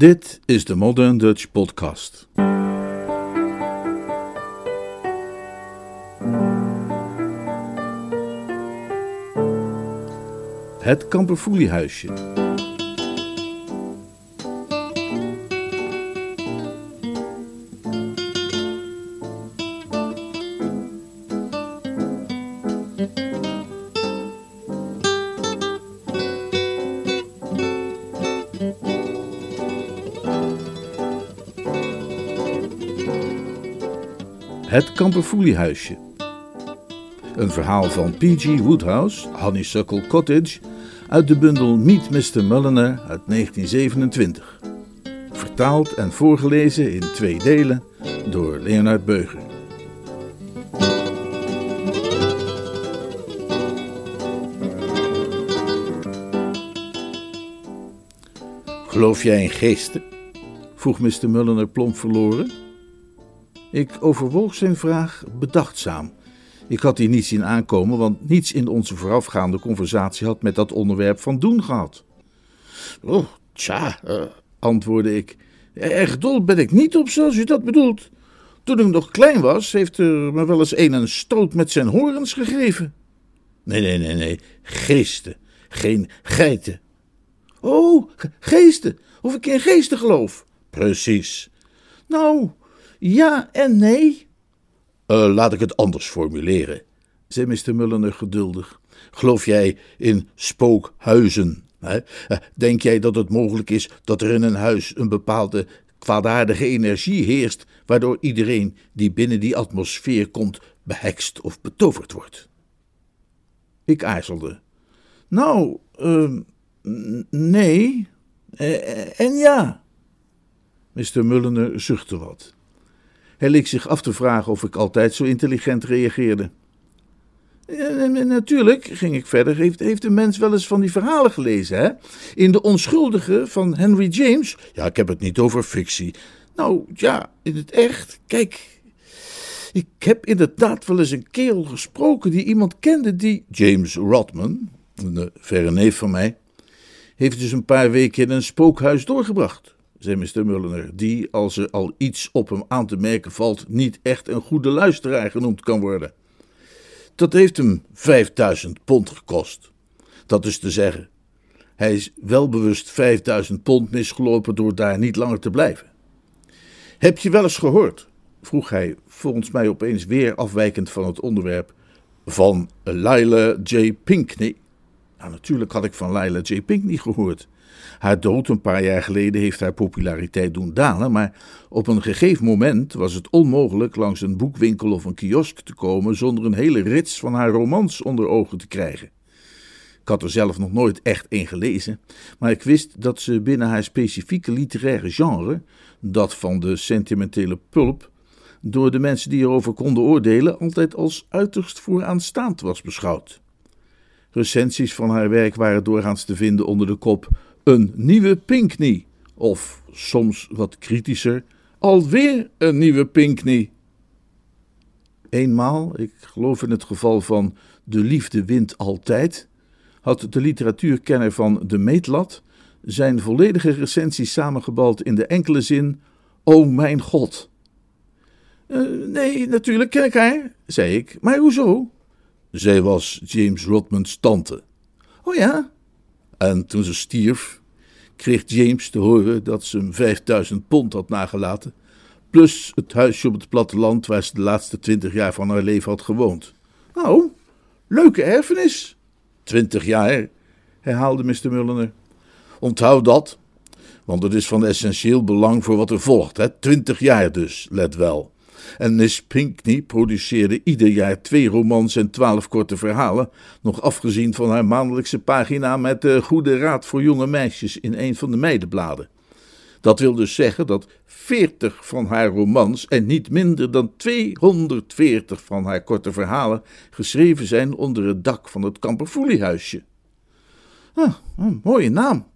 Dit is de Modern Dutch Podcast. Het Kamperfoeliehuisje. Het Kamperfoeliehuisje. Een verhaal van P.G. Woodhouse, Honeysuckle Cottage, uit de bundel Meet Mr. Mulliner uit 1927. Vertaald en voorgelezen in twee delen door Leonard Beuger. Geloof jij in geesten? vroeg Mr. Mulliner plomp verloren. Ik overwoog zijn vraag bedachtzaam. Ik had hier niet zien aankomen, want niets in onze voorafgaande conversatie had met dat onderwerp van doen gehad. Oh, tja, uh, antwoordde ik. Erg dol ben ik niet op, zoals u dat bedoelt. Toen ik nog klein was, heeft er me wel eens een een stoot met zijn horens gegeven. Nee, nee, nee, nee, geesten, geen geiten. Oh, geesten, of ik in geesten geloof. Precies. Nou, ja en nee. Uh, laat ik het anders formuleren, zei Mr. Mulliner geduldig. Geloof jij in spookhuizen? Hè? Uh, denk jij dat het mogelijk is dat er in een huis een bepaalde kwaadaardige energie heerst, waardoor iedereen die binnen die atmosfeer komt behekst of betoverd wordt? Ik aarzelde. Nou, uh, nee. Eh, en ja. Mr. Mulliner zuchtte wat. Hij leek zich af te vragen of ik altijd zo intelligent reageerde. Natuurlijk, ging ik verder, heeft, heeft een mens wel eens van die verhalen gelezen, hè? In De Onschuldige van Henry James. Ja, ik heb het niet over fictie. Nou, ja, in het echt. Kijk, ik heb inderdaad wel eens een kerel gesproken die iemand kende die... James Rodman, een verre neef van mij, heeft dus een paar weken in een spookhuis doorgebracht zei Mr. Mulliner, die, als er al iets op hem aan te merken valt, niet echt een goede luisteraar genoemd kan worden. Dat heeft hem 5000 pond gekost. Dat is te zeggen, hij is wel bewust 5000 pond misgelopen door daar niet langer te blijven. Heb je wel eens gehoord, vroeg hij, volgens mij opeens weer afwijkend van het onderwerp, van Lila J. Pinkney? Nou, natuurlijk had ik van Lila J. Pinkney gehoord. Haar dood een paar jaar geleden heeft haar populariteit doen dalen, maar op een gegeven moment was het onmogelijk langs een boekwinkel of een kiosk te komen zonder een hele rits van haar romans onder ogen te krijgen. Ik had er zelf nog nooit echt een gelezen, maar ik wist dat ze binnen haar specifieke literaire genre, dat van de sentimentele pulp, door de mensen die erover konden oordelen altijd als uiterst vooraanstaand was beschouwd. Recensies van haar werk waren doorgaans te vinden onder de kop een nieuwe Pinkney. Of soms wat kritischer, alweer een nieuwe Pinkney. Eenmaal, ik geloof in het geval van De liefde wint altijd, had de literatuurkenner van De Meetlat zijn volledige recensie samengebald in de enkele zin: O mijn God. Uh, nee, natuurlijk ken ik haar, zei ik. Maar hoezo? Zij was James Rodman's tante. Oh ja? En toen ze stierf, kreeg James te horen dat ze hem 5000 pond had nagelaten, plus het huisje op het platteland waar ze de laatste twintig jaar van haar leven had gewoond. Nou, leuke erfenis. Twintig jaar, herhaalde Mr. Mulliner. Onthoud dat, want het is van essentieel belang voor wat er volgt. Hè? Twintig jaar dus, let wel. En Miss Pinkney produceerde ieder jaar twee romans en twaalf korte verhalen, nog afgezien van haar maandelijkse pagina met de goede raad voor jonge meisjes in een van de meidenbladen. Dat wil dus zeggen dat 40 van haar romans en niet minder dan 240 van haar korte verhalen geschreven zijn onder het dak van het Kamperfoeliehuisje. Ah, een mooie naam.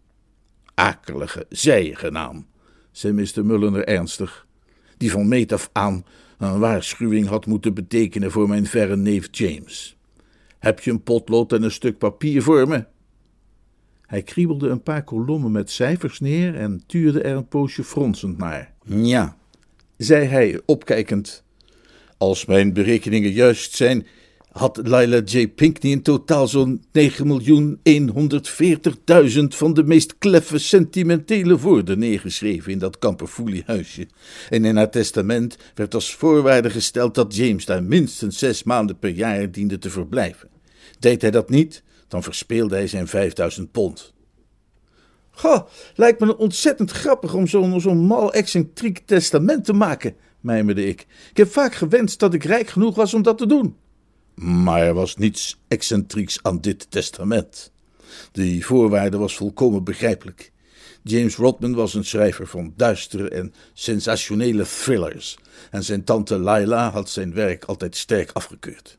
Akelige, zijige naam, zei Mr. Mulliner ernstig die van meet af aan een waarschuwing had moeten betekenen voor mijn verre neef James. Heb je een potlood en een stuk papier voor me? Hij kriebelde een paar kolommen met cijfers neer en tuurde er een poosje fronsend naar. Ja, zei hij opkijkend. Als mijn berekeningen juist zijn, had Lila J. Pinkney in totaal zo'n 9.140.000 van de meest kleffe sentimentele woorden neergeschreven in dat kamperfoeliehuisje. En in haar testament werd als voorwaarde gesteld dat James daar minstens zes maanden per jaar diende te verblijven. Deed hij dat niet, dan verspeelde hij zijn 5000 pond. Goh, lijkt me ontzettend grappig om zo'n zo'n mal excentriek testament te maken, mijmerde ik. Ik heb vaak gewenst dat ik rijk genoeg was om dat te doen. Maar er was niets excentrieks aan dit testament. Die voorwaarde was volkomen begrijpelijk. James Rodman was een schrijver van duistere en sensationele thrillers, en zijn tante Laila had zijn werk altijd sterk afgekeurd.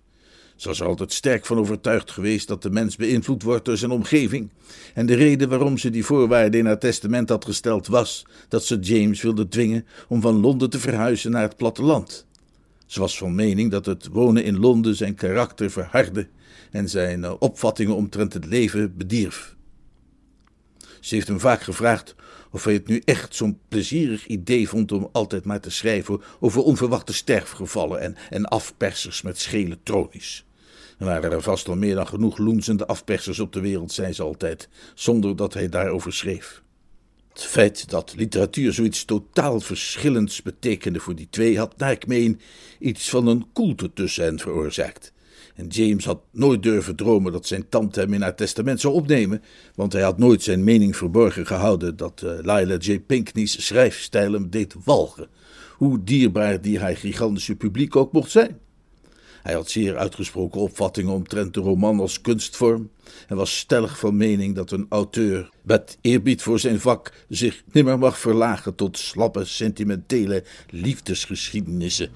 Ze was er altijd sterk van overtuigd geweest dat de mens beïnvloed wordt door zijn omgeving. En de reden waarom ze die voorwaarde in haar testament had gesteld was dat ze James wilde dwingen om van Londen te verhuizen naar het platteland. Ze was van mening dat het wonen in Londen zijn karakter verhardde en zijn eh, opvattingen omtrent het leven bedierf. Ze heeft hem vaak gevraagd of hij het nu echt zo'n plezierig idee vond om altijd maar te schrijven over onverwachte sterfgevallen en, en afpersers met schele tronies. Er waren er vast al meer dan genoeg loensende afpersers op de wereld, zei ze altijd, zonder dat hij daarover schreef. Het feit dat literatuur zoiets totaal verschillends betekende voor die twee had, naar ik meen, iets van een koelte tussen hen veroorzaakt. En James had nooit durven dromen dat zijn tante hem in haar testament zou opnemen, want hij had nooit zijn mening verborgen gehouden dat uh, Lila J. Pinkney's schrijfstijl hem deed walgen, hoe dierbaar die haar gigantische publiek ook mocht zijn. Hij had zeer uitgesproken opvattingen omtrent de roman als kunstvorm en was stellig van mening dat een auteur met eerbied voor zijn vak zich nimmer mag verlagen tot slappe sentimentele liefdesgeschiedenissen,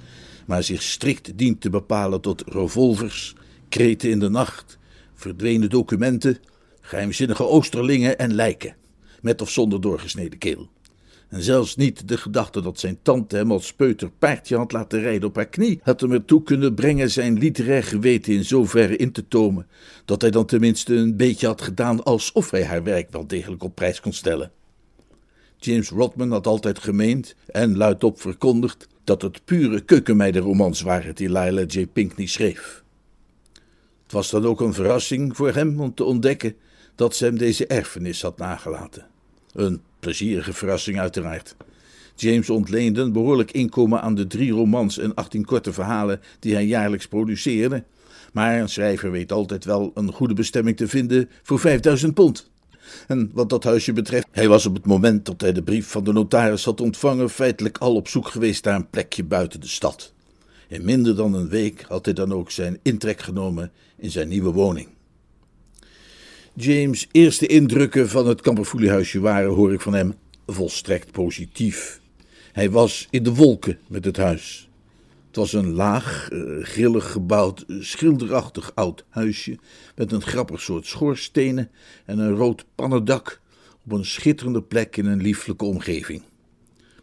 maar zich strikt dient te bepalen tot revolvers, kreten in de nacht, verdwenen documenten, geheimzinnige oosterlingen en lijken, met of zonder doorgesneden keel. En zelfs niet de gedachte dat zijn tante hem als peuter paardje had laten rijden op haar knie, had hem ertoe kunnen brengen zijn literair geweten in zoverre in te tomen, dat hij dan tenminste een beetje had gedaan alsof hij haar werk wel degelijk op prijs kon stellen. James Rodman had altijd gemeend en luidop verkondigd dat het pure keukenmeidenromans waren die Lila J. Pinkney schreef. Het was dan ook een verrassing voor hem om te ontdekken dat ze hem deze erfenis had nagelaten. Een plezierige verrassing uiteraard. James ontleende een behoorlijk inkomen aan de drie romans en 18 korte verhalen die hij jaarlijks produceerde. Maar een schrijver weet altijd wel een goede bestemming te vinden voor 5000 pond. En wat dat huisje betreft, hij was op het moment dat hij de brief van de notaris had ontvangen feitelijk al op zoek geweest naar een plekje buiten de stad. In minder dan een week had hij dan ook zijn intrek genomen in zijn nieuwe woning. James' eerste indrukken van het Kamperfoeliehuisje waren, hoor ik van hem, volstrekt positief. Hij was in de wolken met het huis. Het was een laag, uh, grillig gebouwd, schilderachtig oud huisje met een grappig soort schoorstenen en een rood pannendak op een schitterende plek in een lieflijke omgeving.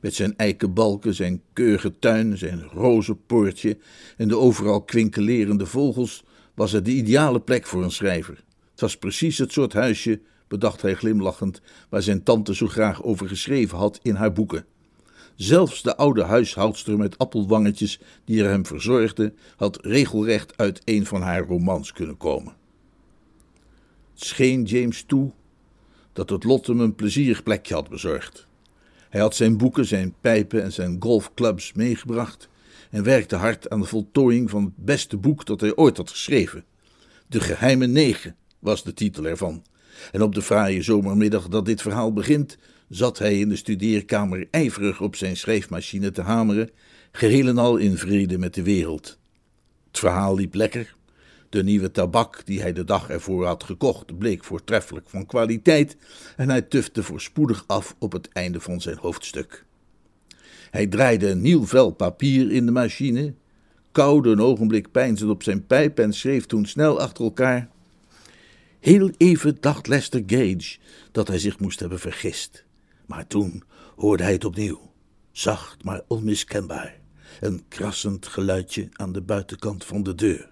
Met zijn eikenbalken, zijn keurige tuin, zijn rozenpoortje en de overal kwinkelerende vogels was het de ideale plek voor een schrijver. Het was precies het soort huisje, bedacht hij glimlachend, waar zijn tante zo graag over geschreven had in haar boeken. Zelfs de oude huishoudster met appelwangetjes die er hem verzorgde, had regelrecht uit een van haar romans kunnen komen. Het scheen James toe dat het lot hem een plezierig plekje had bezorgd. Hij had zijn boeken, zijn pijpen en zijn golfclubs meegebracht en werkte hard aan de voltooiing van het beste boek dat hij ooit had geschreven: De Geheime Negen was de titel ervan. En op de fraaie zomermiddag dat dit verhaal begint, zat hij in de studeerkamer ijverig op zijn schrijfmachine te hameren, geheel en al in vrede met de wereld. Het verhaal liep lekker. De nieuwe tabak die hij de dag ervoor had gekocht bleek voortreffelijk van kwaliteit en hij tufte voorspoedig af op het einde van zijn hoofdstuk. Hij draaide een nieuw vel papier in de machine, kauwde een ogenblik peinzend op zijn pijp en schreef toen snel achter elkaar Heel even dacht Lester Gage dat hij zich moest hebben vergist. Maar toen hoorde hij het opnieuw. Zacht, maar onmiskenbaar. Een krassend geluidje aan de buitenkant van de deur.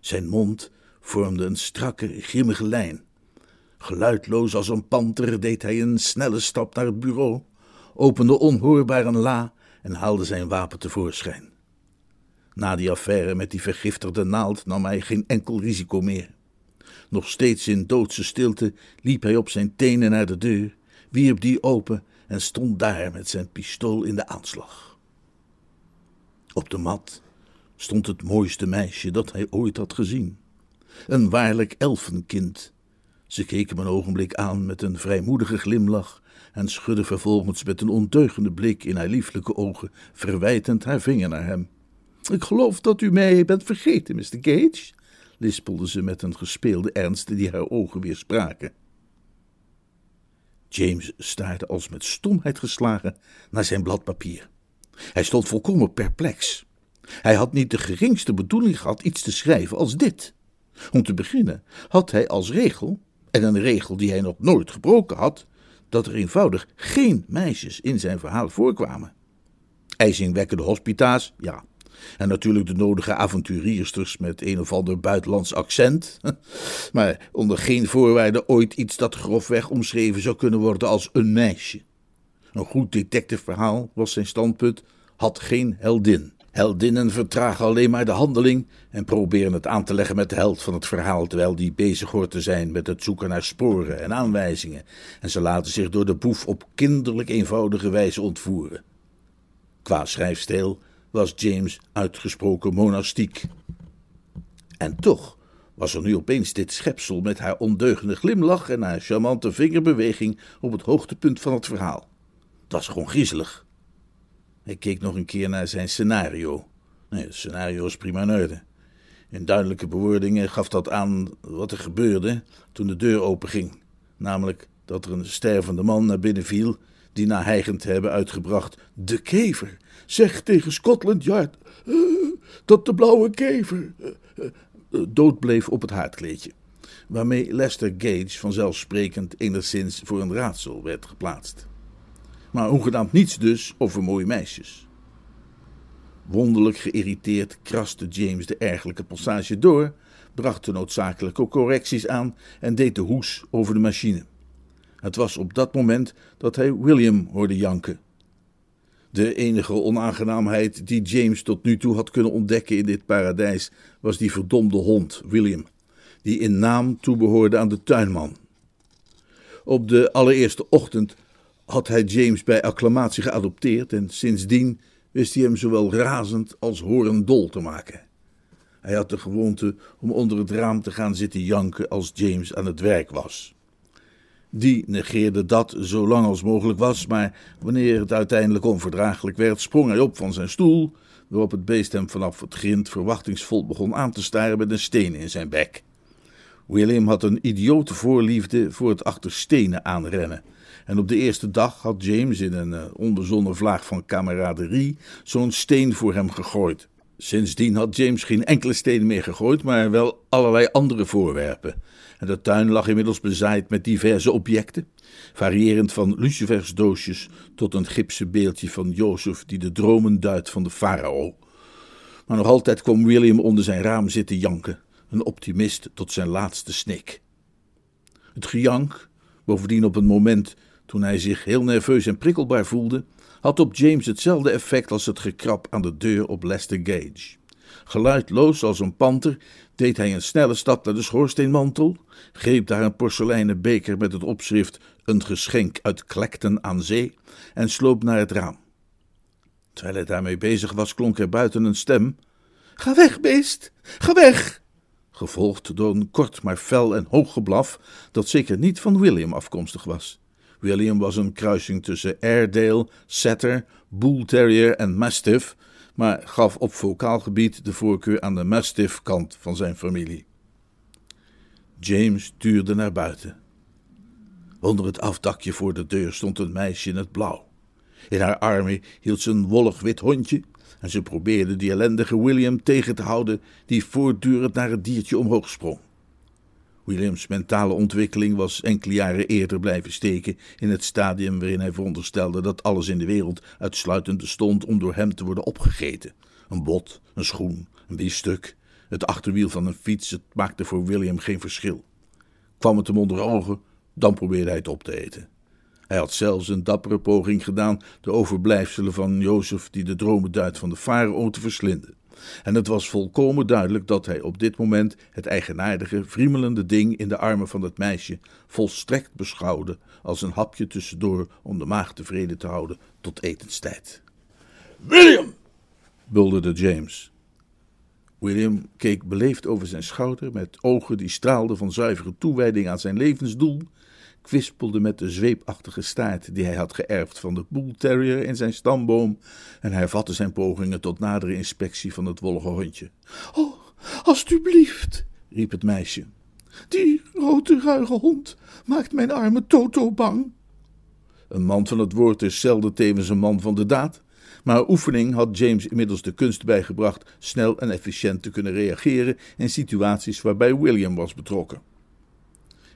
Zijn mond vormde een strakke, grimmige lijn. Geluidloos als een panter deed hij een snelle stap naar het bureau, opende onhoorbaar een la en haalde zijn wapen tevoorschijn. Na die affaire met die vergiftigde naald nam hij geen enkel risico meer. Nog steeds in doodse stilte liep hij op zijn tenen naar de deur, wierp die open en stond daar met zijn pistool in de aanslag. Op de mat stond het mooiste meisje dat hij ooit had gezien. Een waarlijk elfenkind. Ze keek hem een ogenblik aan met een vrijmoedige glimlach en schudde vervolgens met een ondeugende blik in haar lieflijke ogen verwijtend haar vinger naar hem. Ik geloof dat u mij bent vergeten, Mr. Gage, lispelde ze met een gespeelde ernst die haar ogen weer spraken. James staarde als met stomheid geslagen naar zijn blad papier. Hij stond volkomen perplex. Hij had niet de geringste bedoeling gehad iets te schrijven als dit. Om te beginnen had hij als regel, en een regel die hij nog nooit gebroken had, dat er eenvoudig geen meisjes in zijn verhaal voorkwamen. IJzingwekkende hospita's, ja. En natuurlijk de nodige avonturiersters met een of ander buitenlands accent. Maar onder geen voorwaarde ooit iets dat grofweg omschreven zou kunnen worden als een meisje. Een goed detectiveverhaal, was zijn standpunt, had geen heldin. Heldinnen vertragen alleen maar de handeling en proberen het aan te leggen met de held van het verhaal, terwijl die bezig hoort te zijn met het zoeken naar sporen en aanwijzingen. En ze laten zich door de boef op kinderlijk eenvoudige wijze ontvoeren. Qua schrijfstijl was James uitgesproken monastiek. En toch was er nu opeens dit schepsel met haar ondeugende glimlach en haar charmante vingerbeweging op het hoogtepunt van het verhaal. Het was gewoon griezelig. Hij keek nog een keer naar zijn scenario. Nee, het scenario is prima in. In duidelijke bewoordingen gaf dat aan wat er gebeurde toen de deur openging. Namelijk dat er een stervende man naar binnen viel, die na hijgend hebben uitgebracht: De kever! Zeg tegen Scotland Yard uh, dat de blauwe kever uh, uh, dood bleef op het haardkleedje. Waarmee Lester Gage vanzelfsprekend enigszins voor een raadsel werd geplaatst maar hoegenaamd niets dus over mooie meisjes. Wonderlijk geïrriteerd kraste James de ergelijke passage door, bracht de noodzakelijke correcties aan en deed de hoes over de machine. Het was op dat moment dat hij William hoorde janken. De enige onaangenaamheid die James tot nu toe had kunnen ontdekken in dit paradijs was die verdomde hond, William, die in naam toebehoorde aan de tuinman. Op de allereerste ochtend had hij James bij acclamatie geadopteerd en sindsdien wist hij hem zowel razend als horendol te maken. Hij had de gewoonte om onder het raam te gaan zitten janken als James aan het werk was. Die negeerde dat zo lang als mogelijk was, maar wanneer het uiteindelijk onverdraaglijk werd, sprong hij op van zijn stoel, waarop het beest hem vanaf het grind verwachtingsvol begon aan te staren met een steen in zijn bek. William had een idiote voorliefde voor het achter stenen aanrennen. En op de eerste dag had James in een uh, onbezonnen vlaag van kameraderie zo'n steen voor hem gegooid. Sindsdien had James geen enkele steen meer gegooid, maar wel allerlei andere voorwerpen. De tuin lag inmiddels bezaaid met diverse objecten, variërend van lucifersdoosjes tot een gipsen beeldje van Jozef die de dromen duidt van de farao. Maar nog altijd kwam William onder zijn raam zitten janken, een optimist tot zijn laatste snik. Het gejank, bovendien op een moment toen hij zich heel nerveus en prikkelbaar voelde, had op James hetzelfde effect als het gekrap aan de deur op Lester Gage. Geluidloos als een panter deed hij een snelle stap naar de schoorsteenmantel, greep daar een porseleinen beker met het opschrift Een geschenk uit Klekten aan zee en sloop naar het raam. Terwijl hij daarmee bezig was, klonk er buiten een stem: Ga weg, beest! Ga weg! Gevolgd door een kort maar fel en hoog geblaf dat zeker niet van William afkomstig was. William was een kruising tussen Airedale, Setter, Bull Terrier en Mastiff, maar gaf op vocaal gebied de voorkeur aan de Mastiff-kant van zijn familie. James tuurde naar buiten. Onder het afdakje voor de deur stond een meisje in het blauw. In haar armen hield ze een wollig wit hondje en ze probeerde die ellendige William tegen te houden die voortdurend naar het diertje omhoog sprong. Williams mentale ontwikkeling was enkele jaren eerder blijven steken in het stadium waarin hij veronderstelde dat alles in de wereld uitsluitend bestond om door hem te worden opgegeten. Een bot, een schoen, een biefstuk, het achterwiel van een fiets, het maakte voor William geen verschil. Kwam het hem onder ogen, Dan probeerde hij het op te eten. Hij had zelfs een dappere poging gedaan de overblijfselen van Jozef, die de dromen duidt van de farao, te verslinden. En het was volkomen duidelijk dat hij op dit moment het eigenaardige, vriemelende ding in de armen van het meisje volstrekt beschouwde als een hapje tussendoor om de maag tevreden te houden tot etenstijd. William! bulderde James. William keek beleefd over zijn schouder met ogen die straalden van zuivere toewijding aan zijn levensdoel, kwispelde met de zweepachtige staart die hij had geërfd van de bull terrier in zijn stamboom en hervatte zijn pogingen tot nadere inspectie van het wollige hondje. Oh, alstublieft, riep het meisje. Die rode ruige hond maakt mijn arme Toto bang. Een man van het woord is zelden tevens een man van de daad. Maar oefening had James inmiddels de kunst bijgebracht snel en efficiënt te kunnen reageren in situaties waarbij William was betrokken.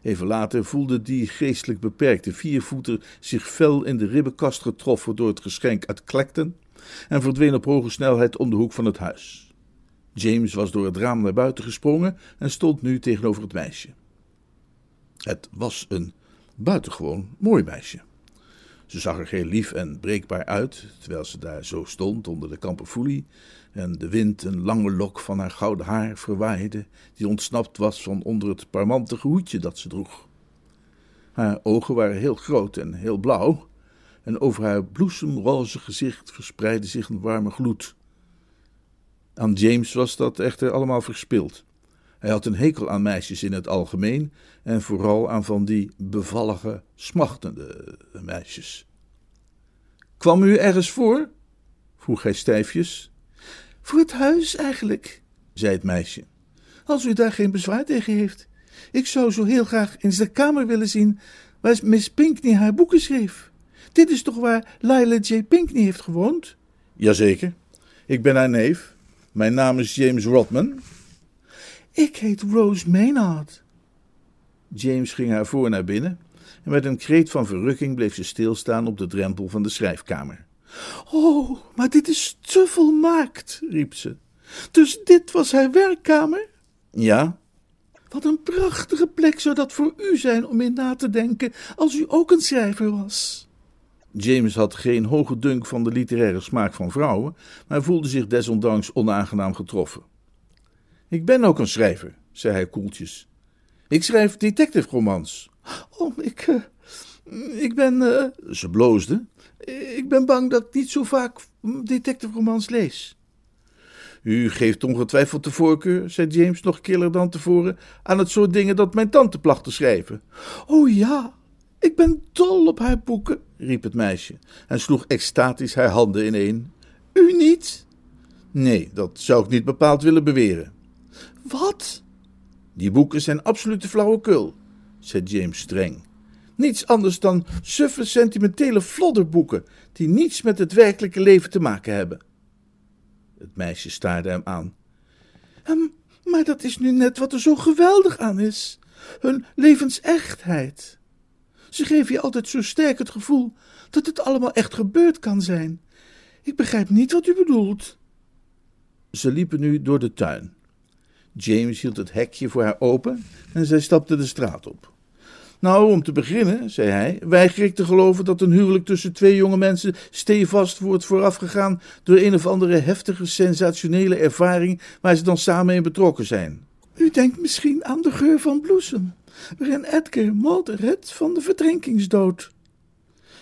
Even later voelde die geestelijk beperkte viervoeter zich fel in de ribbenkast getroffen door het geschenk uit Clacton en verdween op hoge snelheid om de hoek van het huis. James was door het raam naar buiten gesprongen en stond nu tegenover het meisje. Het was een buitengewoon mooi meisje. Ze zag er heel lief en breekbaar uit, terwijl ze daar zo stond onder de kamperfoelie en de wind een lange lok van haar gouden haar verwaaide, die ontsnapt was van onder het parmantige hoedje dat ze droeg. Haar ogen waren heel groot en heel blauw, en over haar bloesemroze gezicht verspreidde zich een warme gloed. Aan James was dat echter allemaal verspild. Hij had een hekel aan meisjes in het algemeen en vooral aan van die bevallige, smachtende meisjes. Kwam u ergens voor? vroeg hij stijfjes. Voor het huis eigenlijk, zei het meisje. Als u daar geen bezwaar tegen heeft. Ik zou zo heel graag eens de kamer willen zien waar Miss Pinkney haar boeken schreef. Dit is toch waar Lila J. Pinkney heeft gewoond? Jazeker. Ik ben haar neef. Mijn naam is James Rodman. Ik heet Rose Maynard. James ging haar voor naar binnen en met een kreet van verrukking bleef ze stilstaan op de drempel van de schrijfkamer. Oh, maar dit is te volmaakt, riep ze. Dus dit was haar werkkamer? Ja. Wat een prachtige plek zou dat voor u zijn om in na te denken als u ook een schrijver was. James had geen hoge dunk van de literaire smaak van vrouwen, maar voelde zich desondanks onaangenaam getroffen. Ik ben ook een schrijver, zei hij koeltjes. Ik schrijf detective romans. Oh, ik. Uh, ik ben. Uh... Ze bloosde. Ik ben bang dat ik niet zo vaak detective romans lees. U geeft ongetwijfeld de voorkeur, zei James nog killer dan tevoren, aan het soort dingen dat mijn tante placht te schrijven. Oh ja, ik ben dol op haar boeken, riep het meisje en sloeg extatisch haar handen ineen. U niet? Nee, dat zou ik niet bepaald willen beweren. Wat? Die boeken zijn absolute flauwekul, zei James streng. Niets anders dan suffe sentimentele flodderboeken die niets met het werkelijke leven te maken hebben. Het meisje staarde hem aan. Um, maar dat is nu net wat er zo geweldig aan is: hun levensechtheid. Ze geven je altijd zo sterk het gevoel dat het allemaal echt gebeurd kan zijn. Ik begrijp niet wat u bedoelt. Ze liepen nu door de tuin. James hield het hekje voor haar open en zij stapte de straat op. Nou, om te beginnen, zei hij, weiger ik te geloven dat een huwelijk tussen twee jonge mensen stevast wordt voorafgegaan door een of andere heftige, sensationele ervaring waar ze dan samen in betrokken zijn. U denkt misschien aan de geur van bloesem, waarin Edgar Mould redt van de verdrinkingsdood.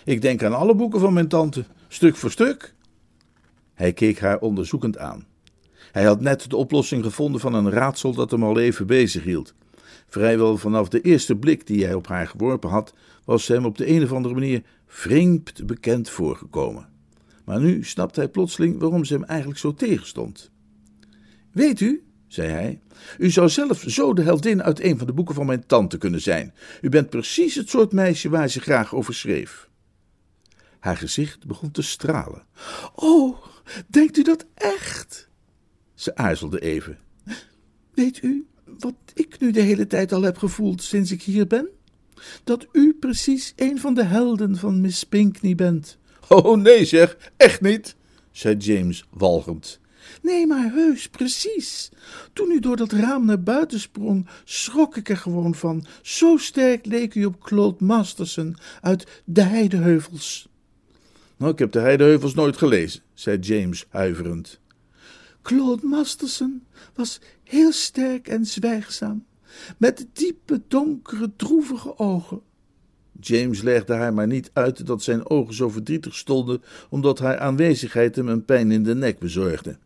Ik denk aan alle boeken van mijn tante, stuk voor stuk. Hij keek haar onderzoekend aan. Hij had net de oplossing gevonden van een raadsel dat hem al even bezig hield. Vrijwel vanaf de eerste blik die hij op haar geworpen had, was ze hem op de een of andere manier vreemd bekend voorgekomen. Maar nu snapte hij plotseling waarom ze hem eigenlijk zo tegenstond. Weet u, zei hij, u zou zelf zo de heldin uit een van de boeken van mijn tante kunnen zijn. U bent precies het soort meisje waar ze graag over schreef. Haar gezicht begon te stralen. Oh, denkt u dat echt? Ze aarzelde even. Weet u, wat ik nu de hele tijd al heb gevoeld sinds ik hier ben? Dat u precies een van de helden van Miss Pinkney bent. Oh nee zeg, echt niet, zei James walgend. Nee, maar heus, precies. Toen u door dat raam naar buiten sprong, schrok ik er gewoon van. Zo sterk leek u op Claude Masterson uit de Heideheuvels. Nou, ik heb de Heideheuvels nooit gelezen, zei James huiverend. Claude Masterson was heel sterk en zwijgzaam, met diepe, donkere, droevige ogen. James legde haar maar niet uit dat zijn ogen zo verdrietig stonden, omdat haar aanwezigheid hem een pijn in de nek bezorgde.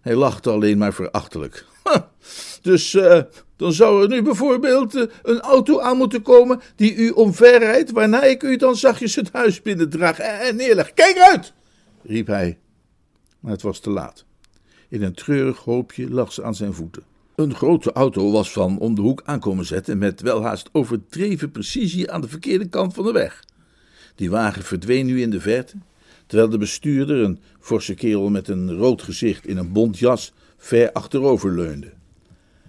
Hij lachte alleen maar verachtelijk. dus uh, dan zou er nu bijvoorbeeld uh, een auto aan moeten komen die u omverrijdt, waarna ik u dan zachtjes het huis binnendraag en neerleg. Kijk uit! riep hij. Maar het was te laat. In een treurig hoopje lag ze aan zijn voeten. Een grote auto was van om de hoek aankomen zetten met welhaast overdreven precisie aan de verkeerde kant van de weg. Die wagen verdween nu in de verte, terwijl de bestuurder, een forse kerel met een rood gezicht in een bontjas, ver achterover leunde.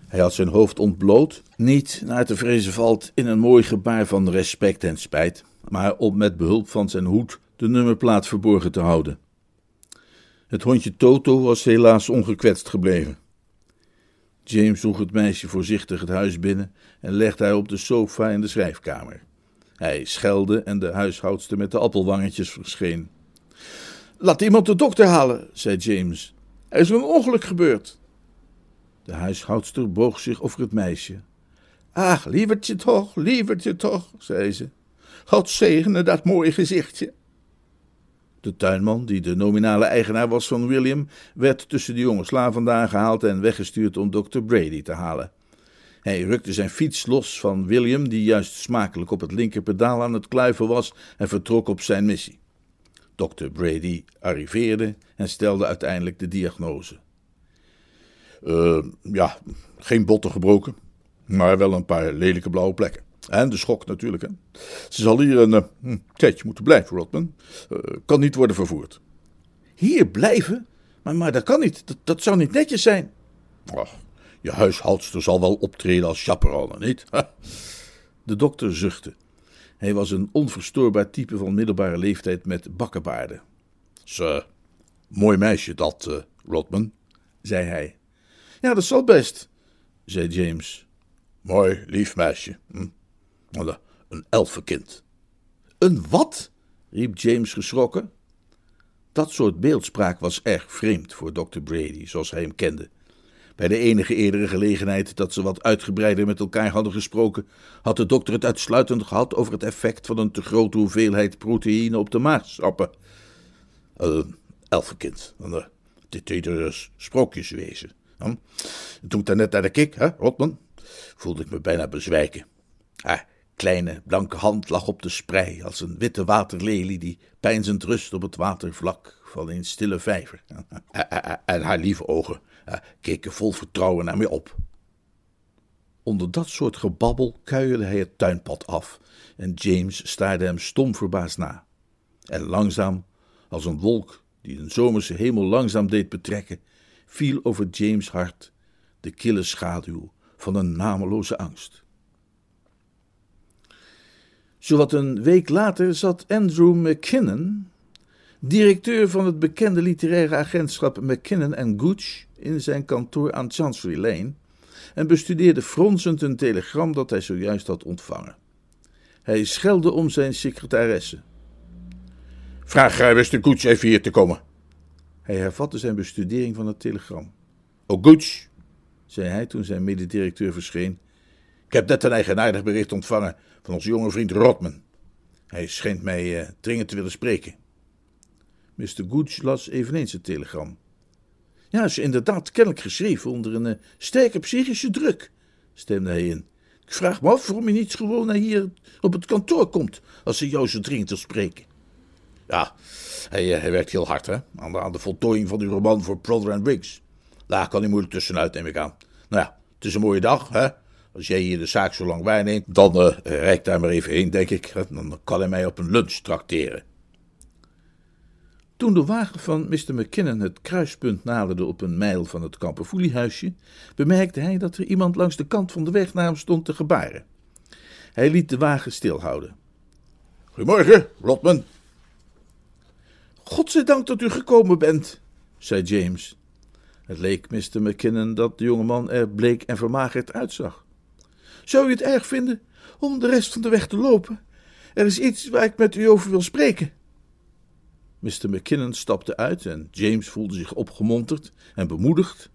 Hij had zijn hoofd ontbloot, niet naar te vrezen valt in een mooi gebaar van respect en spijt, maar om met behulp van zijn hoed de nummerplaat verborgen te houden. Het hondje Toto was helaas ongekwetst gebleven. James droeg het meisje voorzichtig het huis binnen en legde haar op de sofa in de schrijfkamer. Hij schelde en de huishoudster met de appelwangetjes verscheen. Laat iemand de dokter halen, zei James. Er is een ongeluk gebeurd. De huishoudster boog zich over het meisje. Ach, lievertje toch, lievertje toch, zei ze. God zegene dat mooie gezichtje. De tuinman, die de nominale eigenaar was van William, werd tussen de jonge slaven vandaan gehaald en weggestuurd om Dr. Brady te halen. Hij rukte zijn fiets los van William, die juist smakelijk op het linkerpedaal aan het kluiven was, en vertrok op zijn missie. Dr. Brady arriveerde en stelde uiteindelijk de diagnose. Uh, ja, geen botten gebroken, maar wel een paar lelijke blauwe plekken. En de schok natuurlijk. Hè. Ze zal hier een uh, tijdje moeten blijven, Rodman. Uh, kan niet worden vervoerd. Hier blijven? Maar, maar dat kan niet. Dat, dat zou niet netjes zijn. Ach, je huishoudster zal wel optreden als chaperone, niet? De dokter zuchtte. Hij was een onverstoorbaar type van middelbare leeftijd met bakkenbaarden. Ze, mooi meisje dat, uh, Rodman, zei hij. Ja, dat zal best, zei James. Mooi, lief meisje. Hm. Een elfenkind. Een wat? riep James geschrokken. Dat soort beeldspraak was erg vreemd voor Dr. Brady, zoals hij hem kende. Bij de enige eerdere gelegenheid dat ze wat uitgebreider met elkaar hadden gesproken, had de dokter het uitsluitend gehad over het effect van een te grote hoeveelheid proteïne op de maagsappen. Een elfenkind. Dit deed er sprookjeswezen. Toen ik daarnet naar de kik, hè, Rotman, voelde ik me bijna bezwijken. Ah, kleine blanke hand lag op de sprei als een witte waterlelie die pijnzend rust op het watervlak van een stille vijver. En haar lieve ogen keken vol vertrouwen naar mij op. Onder dat soort gebabbel kuierde hij het tuinpad af en James staarde hem stom verbaasd na. En langzaam, als een wolk die een zomerse hemel langzaam deed betrekken, viel over James' hart de kille schaduw van een nameloze angst. Zowat een week later zat Andrew McKinnon, directeur van het bekende literaire agentschap McKinnon Gooch, in zijn kantoor aan Chancery Lane en bestudeerde fronsend een telegram dat hij zojuist had ontvangen. Hij schelde om zijn secretaresse. Vraag uh, Mr. Gooch even hier te komen. Hij hervatte zijn bestudering van het telegram. Oh, Gooch, zei hij toen zijn mededirecteur verscheen. Ik heb net een eigenaardig bericht ontvangen van onze jonge vriend Rotman. Hij schijnt mij uh, dringend te willen spreken. Mr. Gooch las eveneens het telegram. Ja, is inderdaad kennelijk geschreven onder een uh, sterke psychische druk, stemde hij in. Ik vraag me af waarom je niet gewoon naar hier op het kantoor komt als ze jou zo dringend wil spreken. Ja, hij, hij werkt heel hard hè, aan de, voltooiing van die roman voor Brother and Briggs. Daar kan hij moeilijk tussenuit, neem ik aan. Nou ja, het is een mooie dag, hè? Als jij hier de zaak zo lang waarneemt, dan uh, daar maar even heen, denk ik. Dan kan hij mij op een lunch trakteren. Toen de wagen van Mr. McKinnon het kruispunt naderde op een mijl van het kamperfoeliehuisje, bemerkte hij dat er iemand langs de kant van de weg naar hem stond te gebaren. Hij liet de wagen stilhouden. Goedemorgen, Rodman. Godzijdank dat u gekomen bent, zei James. Het leek Mr. McKinnon dat de jongeman er bleek en vermagerd uitzag. Zou u het erg vinden om de rest van de weg te lopen? Er is iets waar ik met u over wil spreken. Mr. McKinnon stapte uit en James voelde zich opgemonterd en bemoedigd,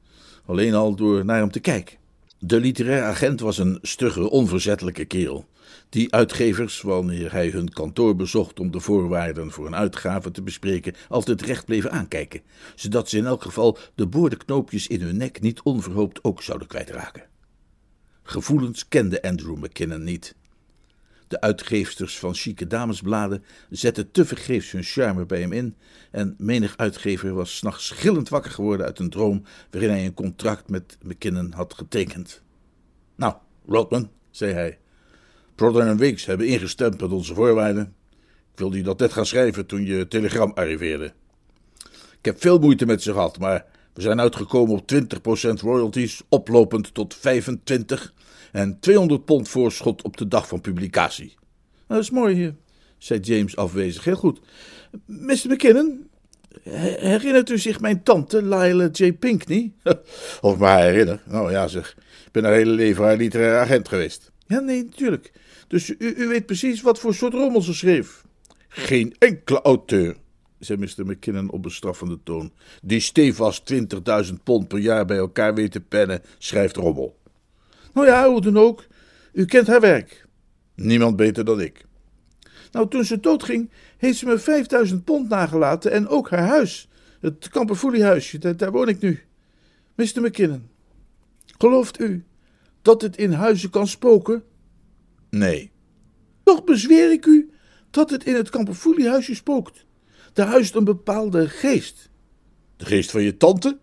alleen al door naar hem te kijken. De literair agent was een stugge, onverzettelijke kerel, die uitgevers, wanneer hij hun kantoor bezocht om de voorwaarden voor een uitgave te bespreken, altijd recht bleven aankijken, zodat ze in elk geval de boordenknoopjes in hun nek niet onverhoopt ook zouden kwijtraken. Gevoelens kende Andrew McKinnon niet. De uitgeefsters van chique damesbladen zetten tevergeefs hun charme bij hem in en menig uitgever was s'nachts gillend wakker geworden uit een droom waarin hij een contract met McKinnon had getekend. Nou, Rodman, zei hij, Prodder en Weeks hebben ingestemd met onze voorwaarden. Ik wilde je dat net gaan schrijven toen je telegram arriveerde. Ik heb veel moeite met ze gehad, maar we zijn uitgekomen op 20% royalties, oplopend tot 25 en 200 pond voorschot op de dag van publicatie. Nou, dat is mooi, zei James afwezig. Heel goed. Mr. McKinnon, herinnert u zich mijn tante, Lila J. Pinkney? of me herinner? Nou ja, zeg. Ik ben haar hele leven haar literair agent geweest. Ja, nee, natuurlijk. Dus u, u weet precies wat voor soort rommel ze schreef? Geen enkele auteur, zei Mr. McKinnon op bestraffende toon, die stevast 20.000 pond per jaar bij elkaar weet te pennen, schrijft rommel. Nou ja, hoe dan ook. U kent haar werk. Niemand beter dan ik. Nou, toen ze doodging, heeft ze me 5000 pond nagelaten en ook haar huis. Het Camperfoelie-huisje, daar, daar woon ik nu. Mr. McKinnon, gelooft u dat het in huizen kan spoken? Nee. Toch bezweer ik u dat het in het Camperfoelie-huisje spookt. Daar huist een bepaalde geest. De geest van je tante?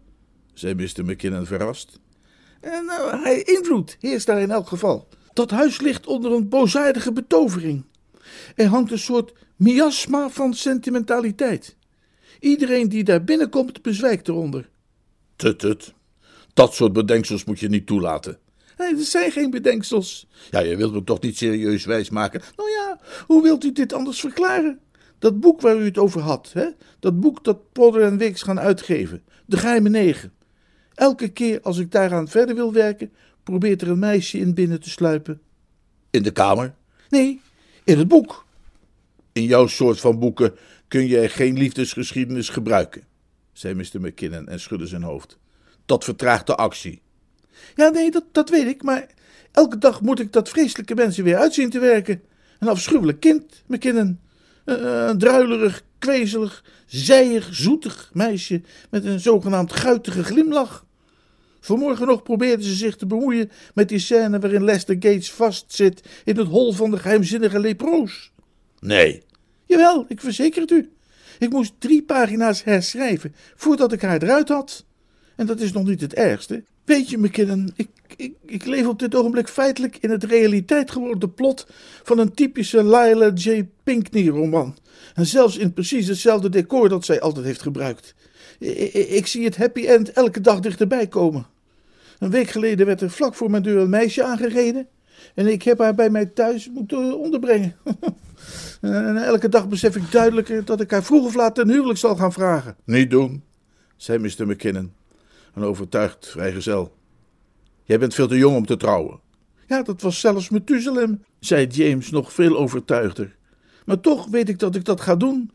zei Mr. McKinnon verrast. En nou, hij invloed heerst daar in elk geval. Dat huis ligt onder een boosaardige betovering. Er hangt een soort miasma van sentimentaliteit. Iedereen die daar binnenkomt, bezwijkt eronder. Tut, tut. Dat soort bedenksels moet je niet toelaten. Nee, er zijn geen bedenksels. Ja, je wilt me toch niet serieus wijsmaken? Nou ja, hoe wilt u dit anders verklaren? Dat boek waar u het over had, hè? dat boek dat Podder en Wicks gaan uitgeven, De Geheime Negen. Elke keer als ik daaraan verder wil werken, probeert er een meisje in binnen te sluipen. In de kamer? Nee, in het boek. In jouw soort van boeken kun je geen liefdesgeschiedenis gebruiken, zei Mr. McKinnon en schudde zijn hoofd. Dat vertraagt de actie. Ja, nee, dat, dat weet ik, maar elke dag moet ik dat vreselijke mensen weer uitzien te werken. Een afschuwelijk kind, McKinnon. Een, een druilerig, kwezelig, zijig, zoetig meisje met een zogenaamd guitige glimlach. Vanmorgen nog probeerden ze zich te bemoeien met die scène waarin Lester Gates vastzit in het hol van de geheimzinnige leproos. Nee. Jawel, ik verzeker het u. Ik moest drie pagina's herschrijven voordat ik haar eruit had. En dat is nog niet het ergste. Weet je, McKinnon, ik, ik, ik leef op dit ogenblik feitelijk in het realiteit geworden plot van een typische Lila J. Pinkney roman. En zelfs in precies hetzelfde decor dat zij altijd heeft gebruikt. Ik, ik, zie het happy end elke dag dichterbij komen. Een week geleden werd er vlak voor mijn deur een meisje aangereden. En ik heb haar bij mij thuis moeten onderbrengen. en elke dag besef ik duidelijker dat ik haar vroeg of laat ten huwelijk zal gaan vragen. Niet doen, zei Mr. McKinnon, een overtuigd vrijgezel. Jij bent veel te jong om te trouwen. Ja, dat was zelfs Methuselem, zei James nog veel overtuigder. Maar toch weet ik dat ik dat ga doen.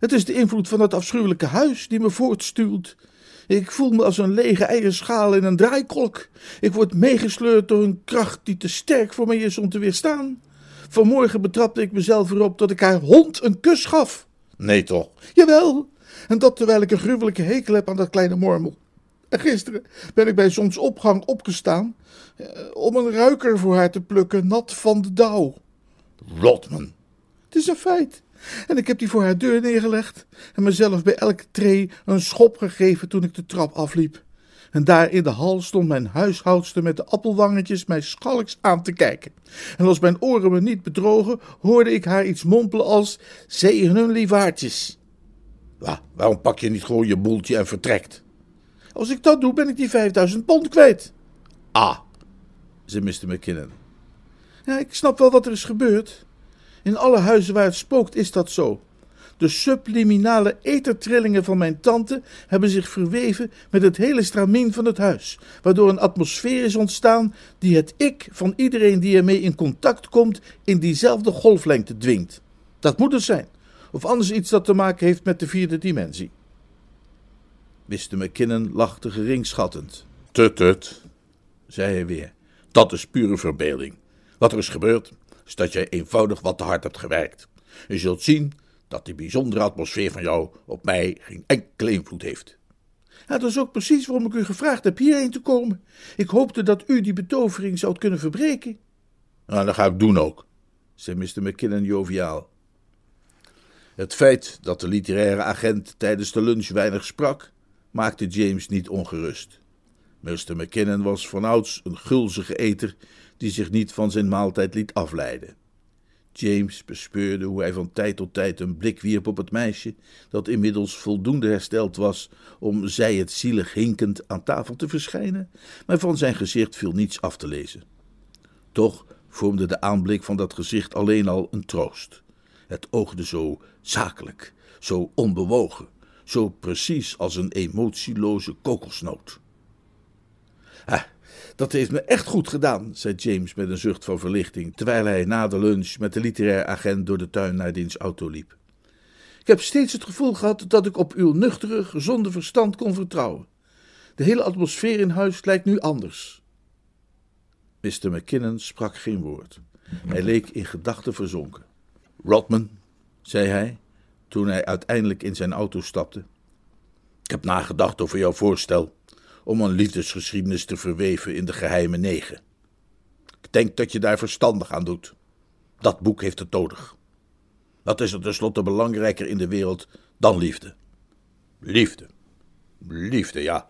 Het is de invloed van dat afschuwelijke huis die me voortstuwt. Ik voel me als een lege eierschaal in een draaikolk. Ik word meegesleurd door een kracht die te sterk voor mij is om te weerstaan. Vanmorgen betrapte ik mezelf erop dat ik haar hond een kus gaf. Nee toch? Jawel, en dat terwijl ik een gruwelijke hekel heb aan dat kleine mormel. En gisteren ben ik bij zonsopgang opgestaan eh, om een ruiker voor haar te plukken, nat van de dauw. Rodman. Het is een feit. En ik heb die voor haar deur neergelegd en mezelf bij elke tree een schop gegeven toen ik de trap afliep. En daar in de hal stond mijn huishoudster met de appelwangetjes mij schalks aan te kijken. En als mijn oren me niet bedrogen, hoorde ik haar iets mompelen als: Zegen hun lievaartjes. Wa, waarom pak je niet gewoon je boeltje en vertrekt? Als ik dat doe, ben ik die 5000 pond kwijt. Ah, zei Mr. McKinnon. Ja, ik snap wel wat er is gebeurd. In alle huizen waar het spookt is dat zo. De subliminale ethertrillingen van mijn tante hebben zich verweven met het hele stramien van het huis, waardoor een atmosfeer is ontstaan die het ik van iedereen die ermee in contact komt in diezelfde golflengte dwingt. Dat moet het zijn, of anders iets dat te maken heeft met de vierde dimensie. Mr. McKinnon lachte geringschattend. Tut, tut, zei hij weer. Dat is pure verbeelding. Wat er is gebeurd, is dat jij eenvoudig wat te hard hebt gewerkt. Je zult zien dat die bijzondere atmosfeer van jou op mij geen enkele invloed heeft. Ja, dat is ook precies waarom ik u gevraagd heb hierheen te komen. Ik hoopte dat u die betovering zou kunnen verbreken. Nou, dat ga ik doen ook, zei Mr. McKinnon joviaal. Het feit dat de literaire agent tijdens de lunch weinig sprak, maakte James niet ongerust. Mr. McKinnon was vanouds een gulzige eter die zich niet van zijn maaltijd liet afleiden. James bespeurde hoe hij van tijd tot tijd een blik wierp op het meisje, dat inmiddels voldoende hersteld was om zij het zielig hinkend aan tafel te verschijnen, maar van zijn gezicht viel niets af te lezen. Toch vormde de aanblik van dat gezicht alleen al een troost. Het oogde zo zakelijk, zo onbewogen, zo precies als een emotieloze kokosnoot. Ah, dat heeft me echt goed gedaan, zei James met een zucht van verlichting, terwijl hij na de lunch met de literair agent door de tuin naar diens auto liep. Ik heb steeds het gevoel gehad dat ik op uw nuchtere, gezonde verstand kon vertrouwen. De hele atmosfeer in huis lijkt nu anders. Mr. McKinnon sprak geen woord. Hij leek in gedachten verzonken. Rodman, zei hij, toen hij uiteindelijk in zijn auto stapte. Ik heb nagedacht over jouw voorstel om een liefdesgeschiedenis te verweven in de geheime negen. Ik denk dat je daar verstandig aan doet. Dat boek heeft het nodig. Wat is er tenslotte belangrijker in de wereld dan liefde? Liefde. Liefde, ja.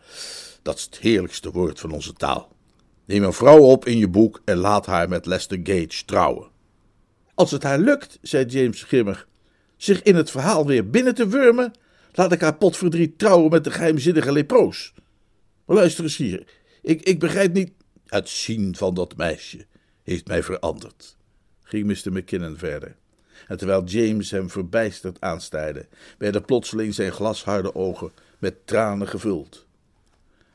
Dat is het heerlijkste woord van onze taal. Neem een vrouw op in je boek en laat haar met Lester Gage trouwen. Als het haar lukt, zei James grimmig, zich in het verhaal weer binnen te wurmen, laat ik haar potverdriet trouwen met de geheimzinnige leproos. Maar luister eens hier, ik, ik begrijp niet. Het zien van dat meisje heeft mij veranderd, ging Mr. McKinnon verder. En terwijl James hem verbijsterd aanstaarde, werden plotseling zijn glasharde ogen met tranen gevuld.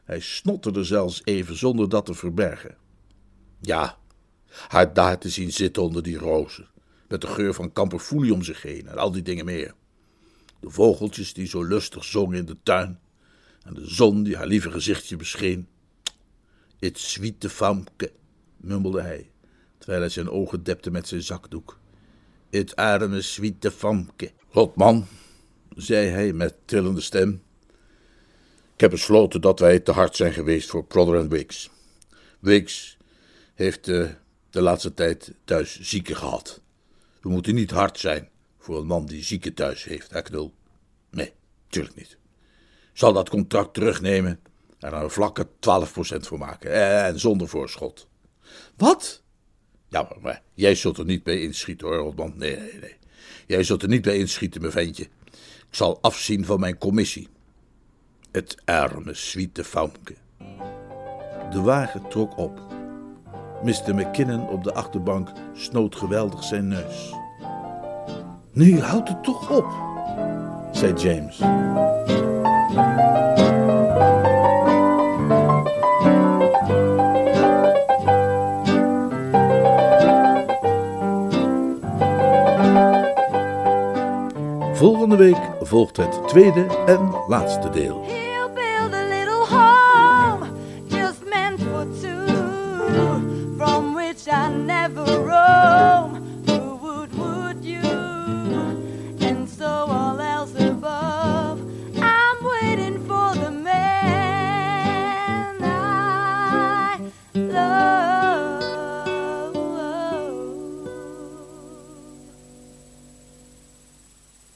Hij snotterde zelfs even zonder dat te verbergen. Ja, haar daar te zien zitten onder die rozen, met de geur van kamperfoelie om zich heen en al die dingen meer. De vogeltjes die zo lustig zongen in de tuin, en de zon die haar lieve gezichtje bescheen. Het zwiete famke, mummelde hij, terwijl hij zijn ogen depte met zijn zakdoek. Het arme zwiete famke. Rotman, zei hij met trillende stem. Ik heb besloten dat wij te hard zijn geweest voor Prother and Wicks. Wicks heeft uh, de laatste tijd thuis zieken gehad. We moeten niet hard zijn voor een man die zieken thuis heeft, hè knul? Nee, tuurlijk niet zal dat contract terugnemen en er een vlakke 12% voor maken. Eh, en zonder voorschot. Wat? Ja, maar, jij zult er niet bij inschieten hoor. Nee, nee, nee. Jij zult er niet bij inschieten, mijn ventje. Ik zal afzien van mijn commissie. Het arme, zwiete faumke. De wagen trok op. Mr. McKinnon op de achterbank snoot geweldig zijn neus. Nu houdt het toch op, zei James. Volgende week volgt het tweede en laatste deel.